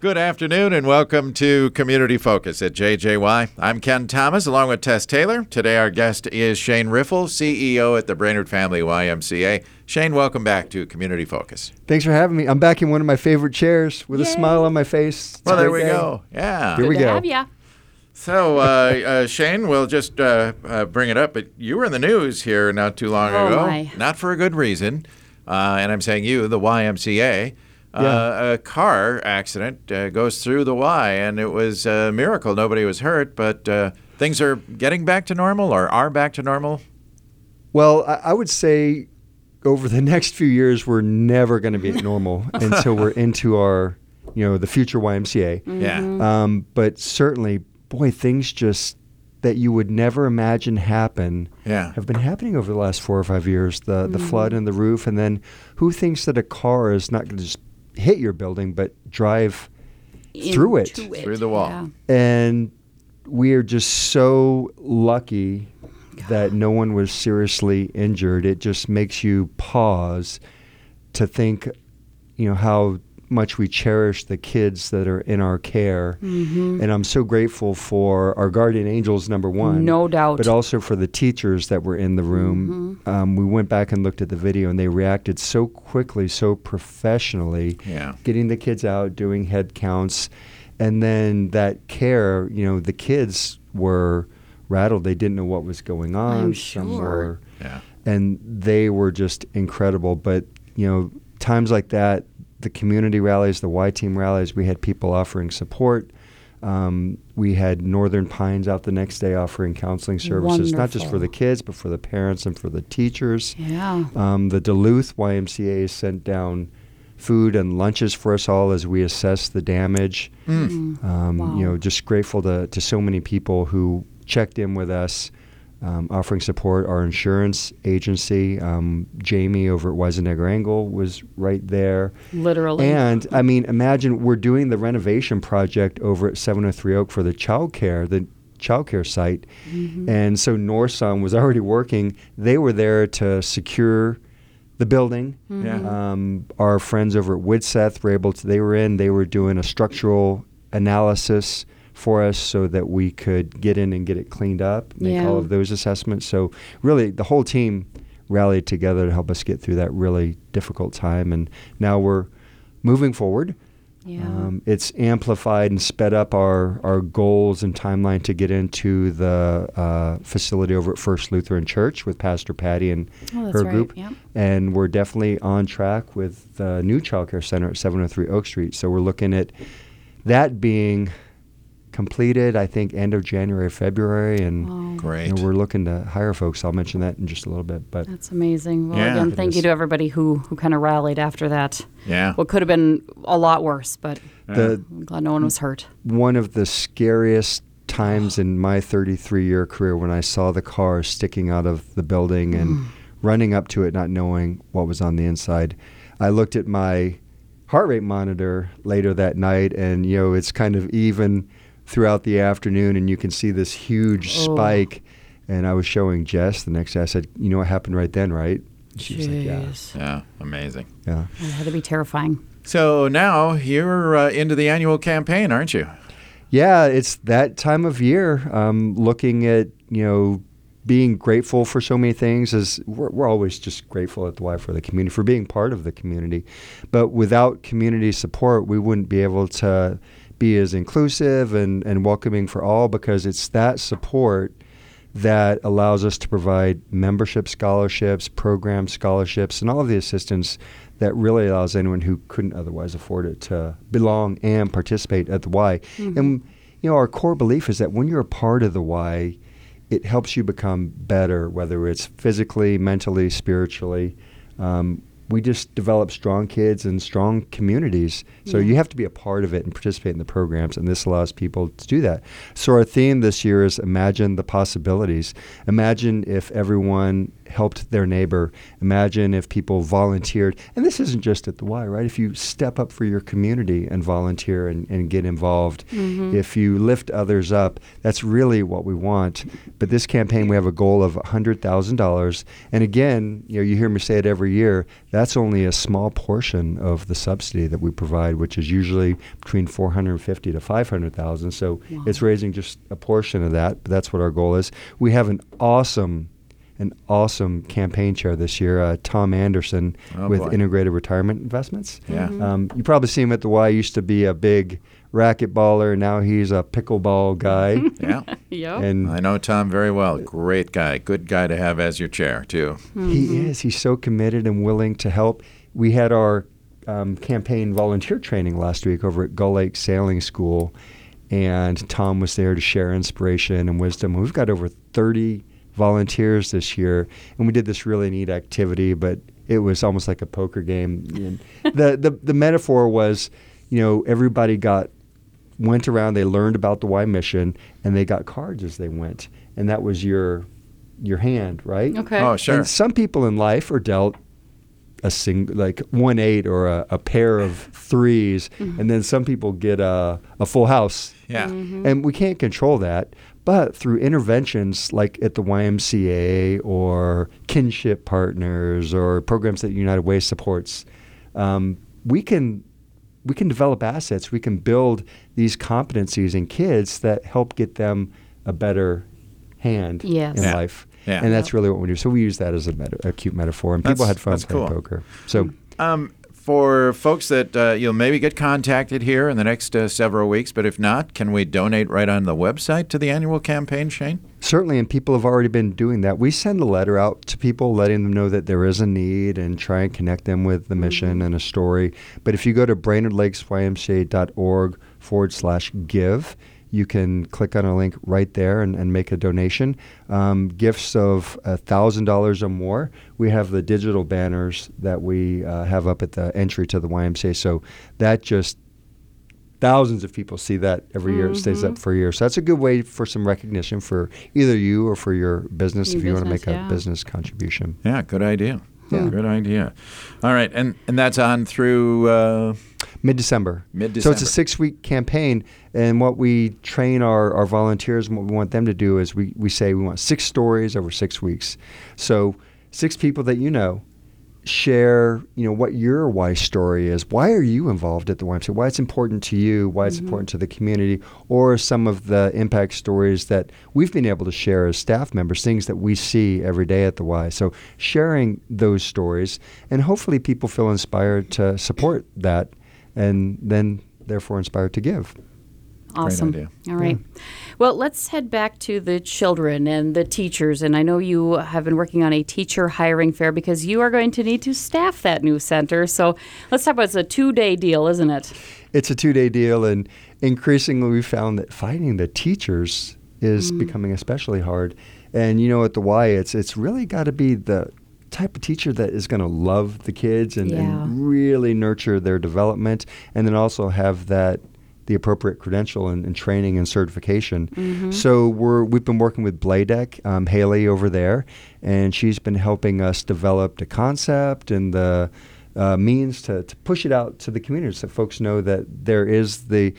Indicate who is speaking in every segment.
Speaker 1: Good afternoon and welcome to Community Focus at JJY. I'm Ken Thomas along with Tess Taylor. Today our guest is Shane Riffle, CEO at the Brainerd Family YMCA. Shane, welcome back to Community Focus.
Speaker 2: Thanks for having me. I'm back in one of my favorite chairs with a smile on my face. It's
Speaker 1: Well, there we
Speaker 2: day.
Speaker 1: go. Yeah.
Speaker 2: Here we
Speaker 3: Good to
Speaker 2: go.
Speaker 3: have ya.
Speaker 1: So, uh, uh, Shane, we'll just uh, uh, bring it up, but you were in the news here not too long
Speaker 3: Oh,
Speaker 1: ago.
Speaker 3: my.
Speaker 1: Not for a good reason. Uh, and I'm saying you, the YMCA. Uh,
Speaker 2: Yeah.
Speaker 1: a car accident uh, goes through the Y, and it was a miracle. Nobody was hurt, but uh, things are getting back to normal or are back to normal.
Speaker 2: Well, I, I would say over the next few years, we're never going to be at normal until we're into our, you know, the future YMCA.
Speaker 1: Yeah.
Speaker 2: Um, but certainly, boy, things just that you would never imagine happen
Speaker 1: Yeah.
Speaker 2: have been happening over the last four or five years. The the flood in the roof, and then who thinks that a car is not going to just hit your building, but drive through it.
Speaker 3: Into
Speaker 1: Through the wall.
Speaker 3: Yeah.
Speaker 2: and we are just so lucky that no one was seriously injured. It just makes you pause to think, you know, how much we cherish the kids that are in our care.
Speaker 3: Mm-hmm.
Speaker 2: And I'm so grateful for our guardian angels, number one.
Speaker 3: No doubt.
Speaker 2: But also for the teachers that were in the room. Um, we went back and looked at the video, and they reacted so quickly, so professionally
Speaker 1: Yeah.
Speaker 2: getting the kids out, doing head counts, and then that care. You know, the kids were rattled; they didn't know what was going on.
Speaker 3: I'm sure.
Speaker 2: were,
Speaker 1: Yeah.
Speaker 2: and they were just incredible. But you know, times like that, the community rallies, the Y team rallies, we had people offering support. Um, we had Northern Pines out the next day offering counseling services, not just for the kids, but for the parents and for the teachers.
Speaker 3: Yeah.
Speaker 2: Um, the Duluth YMCA sent down food and lunches for us all as we assess the damage.
Speaker 1: Mm.
Speaker 2: Um,
Speaker 3: Wow.
Speaker 2: You know, just grateful to, to so many people who checked in with us, um, offering support. Our insurance agency, um, Jamie over at Weisenegger Angle, was right there.
Speaker 3: Literally.
Speaker 2: And I mean, imagine we're doing the renovation project over at 703 Oak for the childcare, the childcare site.
Speaker 3: Mm-hmm.
Speaker 2: And so Nor-Son was already working. They were there to secure the building.
Speaker 3: Mm-hmm.
Speaker 2: Um, our friends over at Widseth were able to, they were in, they were doing a structural analysis for us so that we could get in and get it cleaned up, make
Speaker 3: Yeah.
Speaker 2: all of those assessments. So really the whole team rallied together to help us get through that really difficult time. And now we're moving forward.
Speaker 3: yeah.
Speaker 2: Um, it's amplified and sped up our, our goals and timeline to get into the uh, facility over at First Lutheran Church with Pastor Patty and
Speaker 3: oh,
Speaker 2: her
Speaker 3: right.
Speaker 2: group.
Speaker 3: Yep.
Speaker 2: And we're definitely on track with the new childcare center at 703 Oak Street. So we're looking at that being completed, I think, end of January, February. And
Speaker 3: Wow.
Speaker 1: Great.
Speaker 2: you know, we're looking to hire folks. I'll mention that in just a little bit. But
Speaker 3: That's amazing. Well,
Speaker 1: Yeah.
Speaker 3: again, thank you to everybody who, who kind of rallied after that.
Speaker 1: yeah.
Speaker 3: What could have been a lot worse, but
Speaker 2: the
Speaker 3: I'm glad no one was hurt.
Speaker 2: one of the scariest times in my 33 year career when I saw the car sticking out of the building and mm. running up to it, not knowing what was on the inside. I looked at my heart rate monitor later that night, and you know, it's kind of even throughout the afternoon, and you can see this huge
Speaker 3: Oh.
Speaker 2: spike. And I was showing Jess the next day. I said, "You know what happened right then, right?" And She was like, "Yeah,
Speaker 1: Yeah. Amazing.
Speaker 2: yeah."
Speaker 3: It had to be terrifying.
Speaker 1: So now you're uh, into the annual campaign, aren't you?
Speaker 2: Yeah, it's that time of year. Um, looking at you know being grateful for so many things is we're, we're always just grateful at the Y for the community for being part of the community, but without community support, we wouldn't be able to be as inclusive and, and welcoming for all because it's that support that allows us to provide membership scholarships, program scholarships, and all of the assistance that really allows anyone who couldn't otherwise afford it to belong and participate at the Y. And you know, our core belief is that when you're a part of the Y, it helps you become better, whether it's physically, mentally, spiritually. Um, we just develop strong kids and strong communities. So
Speaker 3: Yeah.
Speaker 2: you have to be a part of it and participate in the programs, and this allows people to do that. So our theme this year is imagine the possibilities. Imagine if everyone helped their neighbor. Imagine if people volunteered, and this isn't just at the Y, right? If you step up for your community and volunteer and, and get involved, mm-hmm. if you lift others up, that's really what we want. But this campaign, we have a goal of $100,000. And again, you know, you hear me say it every year, that's only a small portion of the subsidy that we provide, which is usually between 450 to 500,000. So
Speaker 3: Wow.
Speaker 2: it's raising just a portion of that, but that's what our goal is. We have an awesome an awesome campaign chair this year, uh, Tom Anderson
Speaker 1: Oh,
Speaker 2: with
Speaker 1: boy.
Speaker 2: Integrated Retirement Investments.
Speaker 1: Yeah.
Speaker 2: Um, you probably see him at the Y. He used to be a big racquetballer. Now he's a pickleball guy.
Speaker 1: Yeah.
Speaker 3: Yep.
Speaker 2: and
Speaker 1: I know Tom very well. Great guy. Good guy to have as your chair, too.
Speaker 2: he is. He's so committed and willing to help. We had our um, campaign volunteer training last week over at Gull Lake Sailing School, and Tom was there to share inspiration and wisdom. We've got over 30 volunteers this year, and we did this really neat activity, but it was almost like a poker game. And the, the the metaphor was, you know, everybody got went around, they learned about the Y mission, and they got cards as they went, and that was your your hand, right?
Speaker 3: okay.
Speaker 1: Oh, sure.
Speaker 2: And some people in life are dealt a single, like one eight or a, a pair of 3s mm-hmm. and then some people get a, a full house.
Speaker 1: Yeah. Mm-hmm.
Speaker 2: And we can't control that. But through interventions like at the YMCA or kinship partners or programs that United Way supports, um, we can we can develop assets. We can build these competencies in kids that help get them a better hand
Speaker 3: Yes.
Speaker 2: in
Speaker 1: Yeah.
Speaker 2: life.
Speaker 1: Yeah.
Speaker 2: And that's really what we do. So we use that as a, meta, a cute metaphor, and people
Speaker 1: That's-
Speaker 2: had fun
Speaker 1: that's
Speaker 2: playing
Speaker 1: cool.
Speaker 2: poker. So
Speaker 1: Um, for folks that uh, you'll maybe get contacted here in the next uh, several weeks, but if not, can we donate right on the website to the annual campaign, Shane?
Speaker 2: certainly, and people have already been doing that. We send a letter out to people, letting them know that there is a need, and try and connect them with the mission and a story. But if you go to BrainerdLakesYMCA.org forward slash give. You can click on a link right there and, and make a donation. Um, gifts of $1,000 or more, we have the digital banners that we uh, have up at the entry to the YMCA. So that just thousands of people see that every year. It stays
Speaker 3: Mm-hmm.
Speaker 2: up for a year. So that's a good way for some recognition for either you or for your business
Speaker 3: Your
Speaker 2: if you want to
Speaker 3: business,
Speaker 2: make a business contribution.
Speaker 1: Yeah, good idea.
Speaker 2: Yeah.
Speaker 1: Good idea. All right, and and that's on through uh,
Speaker 2: Mid December. So
Speaker 1: mid-December.
Speaker 2: So it's a six week campaign. And what we train our, our volunteers and what we want them to do is we, we say we want six stories over six weeks. So six people that you know share, you know, what your why story is. Why are you involved at the YMCA? Why it's important to you, why it's mm-hmm. important to the community, or some of the impact stories that we've been able to share as staff members, things that we see every day at the Y. So sharing those stories and hopefully people feel inspired to support that and then therefore inspired to give.
Speaker 3: Awesome. All right. Well, let's head back to the children and the teachers. And I know you have been working on a teacher hiring fair because you are going to need to staff that new center. So let's talk about it's a two day deal, isn't it?
Speaker 2: It's a two day deal, and increasingly we found that finding the teachers is mm. becoming especially hard. And you know, at the Y, it's it's really got to be the type of teacher that is going to love the kids and,
Speaker 3: Yeah.
Speaker 2: and really nurture their development, and then also have that the appropriate credential and, and training and certification. So we're we've been working with Bladek, um, Haley over there, and she's been helping us develop the concept and the uh, means to, to push it out to the community so folks know that there is the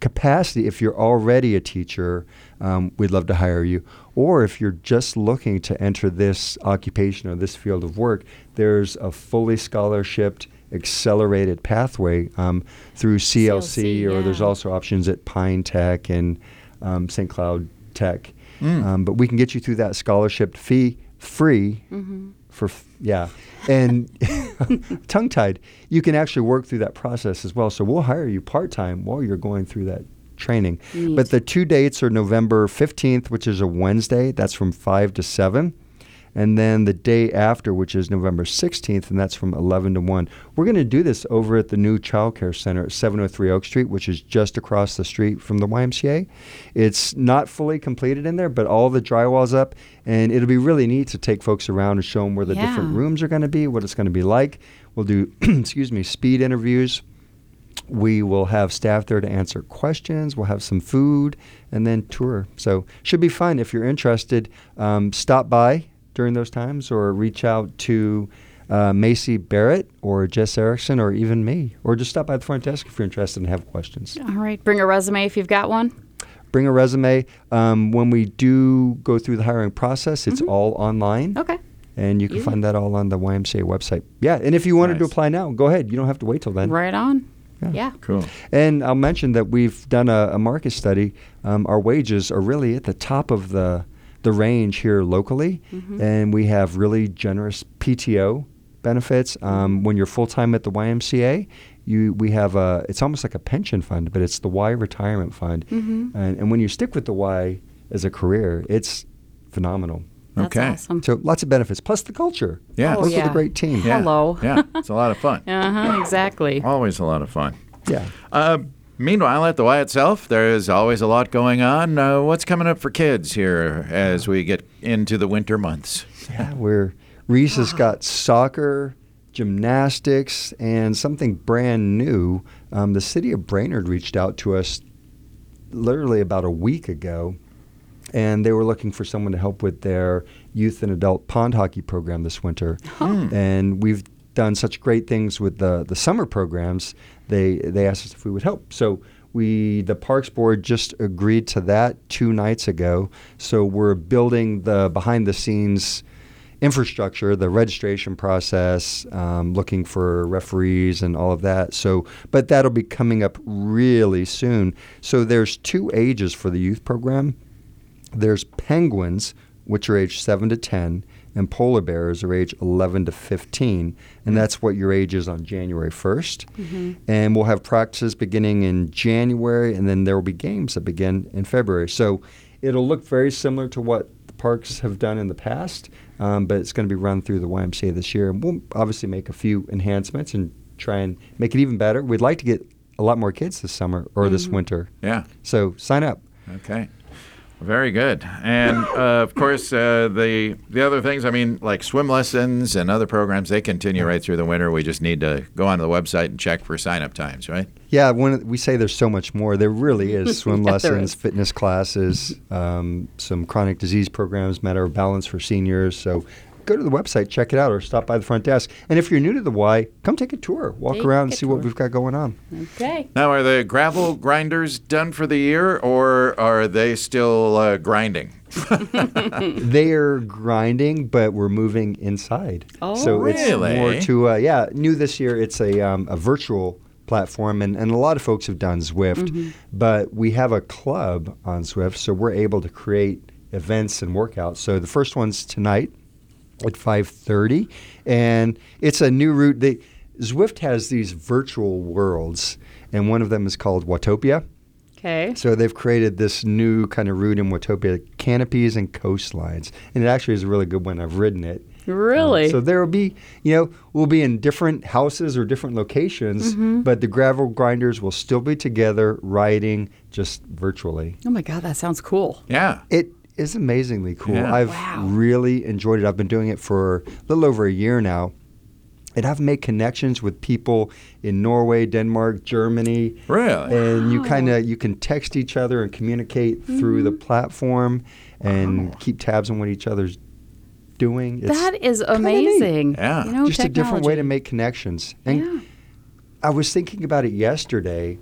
Speaker 2: capacity if you're already a teacher um, we'd love to hire you or if you're just looking to enter this occupation or this field of work there's a fully scholarshiped accelerated pathway um, through CLC,
Speaker 3: CLC,
Speaker 2: or there's also options at Pine Tech and um, St. Cloud Tech.
Speaker 1: Mm.
Speaker 2: um, but we can get you through that scholarship fee free for f- yeah. And tongue tied you can actually work through that process as well. So we'll hire you part-time while you're going through that training.
Speaker 3: Neat.
Speaker 2: but the two dates are november 15th which is a wednesday. That's from 5 to 7 and then the day after which is november 16th and that's from 11 to 1 we're going to do this over at the new child care center at 703 oak street which is just across the street from the ymca it's not fully completed in there but all the drywall's up and it'll be really neat to take folks around and show them where the different rooms are going to be what it's going to be like we'll do excuse me speed interviews we will have staff there to answer questions. We'll have some food and then tour. So should be fun. If you're interested, um, stop by during those times, or reach out to uh, Macy Barrett or Jess Erickson or even me, or just stop by the front desk if you're interested and have questions.
Speaker 3: All right. Bring a resume if you've got one.
Speaker 2: Bring a resume. Um, when we do go through the hiring process, it's all online.
Speaker 3: Okay.
Speaker 2: And you can
Speaker 3: Easy.
Speaker 2: find that all on the YMCA website. Yeah, and if you wanted to apply now, go ahead. You don't have to wait till then.
Speaker 3: Right on.
Speaker 2: Yeah.
Speaker 3: Yeah.
Speaker 1: Cool.
Speaker 2: And I'll mention that we've done a, a market study. Um, our wages are really at the top of the the range here locally, and we have really generous PTO benefits. Um, when you're full time at the YMCA, you we have a it's almost like a pension fund, but it's the Y retirement fund. And, and when you stick with the Y as a career, it's phenomenal.
Speaker 3: That's
Speaker 1: Okay.
Speaker 3: awesome.
Speaker 2: So lots of benefits, plus the culture.
Speaker 1: Yeah.
Speaker 3: Oh,
Speaker 2: Plus with
Speaker 3: yeah.
Speaker 2: a great team.
Speaker 1: Yeah.
Speaker 3: Hello.
Speaker 1: Yeah, it's a lot of fun.
Speaker 3: Uh huh. Exactly.
Speaker 1: Always a lot of fun.
Speaker 2: Yeah.
Speaker 1: Uh, meanwhile, at the Y itself, there is always a lot going on. Uh, what's coming up for kids here as we get into the winter months?
Speaker 2: Yeah, where Reese has got soccer, gymnastics, and something brand new. Um, the city of Brainerd reached out to us literally about a week ago, and they were looking for someone to help with their youth and adult pond hockey program this winter. And we've done such great things with the, the summer programs. They they asked us if we would help. So we the Parks Board just agreed to that two nights ago. So we're building the behind the scenes infrastructure, the registration process, um, looking for referees and all of that. So, but that'll be coming up really soon. So there's two ages for the youth program. There's penguins, which are age seven to ten, and polar bears are age 11 to 15, and mm. that's what your age is on January 1st. Mm-hmm. And we'll have practices beginning in January, and then there will be games that begin in February. So it'll look very similar to what the parks have done in the past, um, but it's going to be run through the YMCA this year. And we'll obviously make a few enhancements and try and make it even better. We'd like to get a lot more kids this summer or this mm-hmm. winter.
Speaker 1: Yeah.
Speaker 2: So sign up.
Speaker 1: Okay. Very good. And uh, of course, uh, the the other things. I mean, like swim lessons and other programs, they continue right through the winter. We just need to go onto the website and check for sign up times, right?
Speaker 2: Yeah, when we say there's so much more, there really is swim
Speaker 3: Yeah,
Speaker 2: lessons,
Speaker 3: is.
Speaker 2: fitness classes, um, some chronic disease programs, matter of balance for seniors. So go to the website, check it out, or stop by the front desk. And if you're new to the Y, come take a tour, walk
Speaker 3: Take
Speaker 2: around, and
Speaker 3: a
Speaker 2: see what we've got going on.
Speaker 3: Okay.
Speaker 1: Now, are the gravel grinders done for the year, or are they still uh, grinding?
Speaker 2: they are grinding, but we're moving inside.
Speaker 3: Oh,
Speaker 2: so it's
Speaker 1: Really?
Speaker 2: more to uh, yeah. New this year, it's a um, a virtual platform, and, and a lot of folks have done Zwift, but we have a club on Zwift, so we're able to create events and workouts. So the first one's tonight at 5:30, and it's a new route. They, Zwift has these virtual worlds, and one of them is called Watopia.
Speaker 3: Okay.
Speaker 2: So they've created this new kind of route in Watopia, canopies and coastlines, and it actually is a really good one. I've ridden it.
Speaker 3: Really?
Speaker 2: Um, so there will be, you know, we'll be in different houses or different locations,
Speaker 3: Mm-hmm.
Speaker 2: but the gravel grinders will still be together riding just virtually.
Speaker 3: oh my God, that sounds cool.
Speaker 1: Yeah.
Speaker 2: It is amazingly cool.
Speaker 1: Yeah.
Speaker 2: I've
Speaker 3: Wow.
Speaker 2: really enjoyed it. I've been doing it for a little over a year now. And I've made connections with people in Norway, Denmark, Germany,
Speaker 1: Really?
Speaker 2: and you kind of you can text each other and communicate through
Speaker 3: Mm-hmm.
Speaker 2: the platform and keep tabs on what each other's doing. It's
Speaker 3: that is
Speaker 2: kinda neat.
Speaker 3: amazing.
Speaker 1: Yeah.
Speaker 3: You know,
Speaker 2: just a different way to make connections. And
Speaker 3: Yeah.
Speaker 2: I was thinking about it yesterday.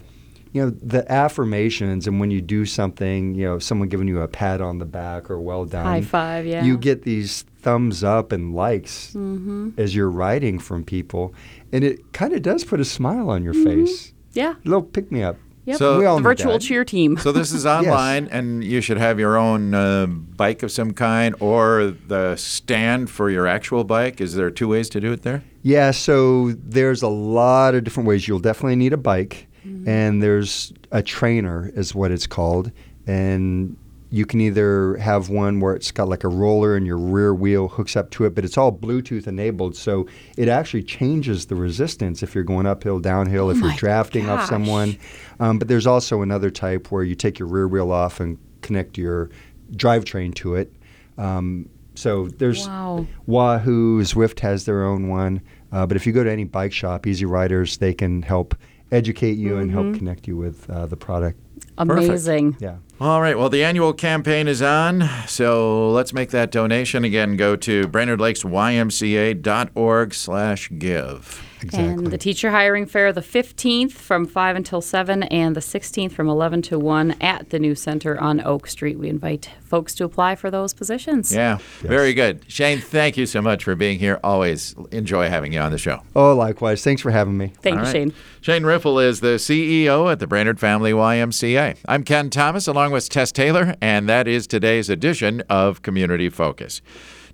Speaker 2: You know, the affirmations and when you do something, you know, someone giving you a pat on the back or well done.
Speaker 3: High five, yeah.
Speaker 2: You get these thumbs up and likes
Speaker 3: Mm-hmm.
Speaker 2: as you're writing from people. And it kind of does put a smile on your face.
Speaker 3: Yeah.
Speaker 2: A little pick me up.
Speaker 3: Yep.
Speaker 1: So-
Speaker 2: We all
Speaker 3: the virtual
Speaker 2: that.
Speaker 3: cheer team.
Speaker 1: So this is online, and you should have your own uh, bike of some kind, or the stand for your actual bike. Is there two ways to do it there?
Speaker 2: Yeah, so there's a lot of different ways. You'll definitely need a bike, and there's a trainer, is what it's called. And you can either have one where it's got like a roller and your rear wheel hooks up to it, but it's all Bluetooth enabled. So it actually changes the resistance if you're going uphill, downhill, if you're drafting off someone. Um, but there's also another type where you take your rear wheel off and connect your drivetrain to it. Um, so there's
Speaker 3: Wow.
Speaker 2: Wahoo, Zwift has their own one. Uh, but if you go to any bike shop, Easy Riders, they can help educate you and help connect you with uh, the product.
Speaker 3: Amazing.
Speaker 2: Yeah.
Speaker 1: All right. Well, the annual campaign is on, so let's make that donation. Again, go to brainerdlakesymca.org slash give. Exactly.
Speaker 3: And the teacher hiring fair, the 15th from 5 until 7, and the 16th from 11 to 1 at the new center on Oak Street. We invite folks to apply for those positions.
Speaker 1: Yeah, very good. Shane, thank you so much for being here. Always enjoy having you on the show.
Speaker 2: Oh, likewise. Thanks for having me.
Speaker 3: Thank
Speaker 1: All
Speaker 3: you,
Speaker 1: right.
Speaker 3: Shane.
Speaker 1: Shane Riffle is the CEO at the Brainerd Family YMCA. I'm Ken Thomas along with Tess Taylor, and that is today's edition of Community Focus.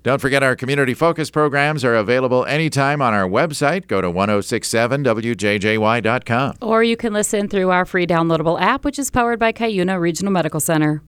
Speaker 1: Don't forget our Community Focus programs are available anytime on our website. Go to 1067wjjy.com.
Speaker 3: Or you can listen through our free downloadable app, which is powered by Cuyuna Regional Medical Center.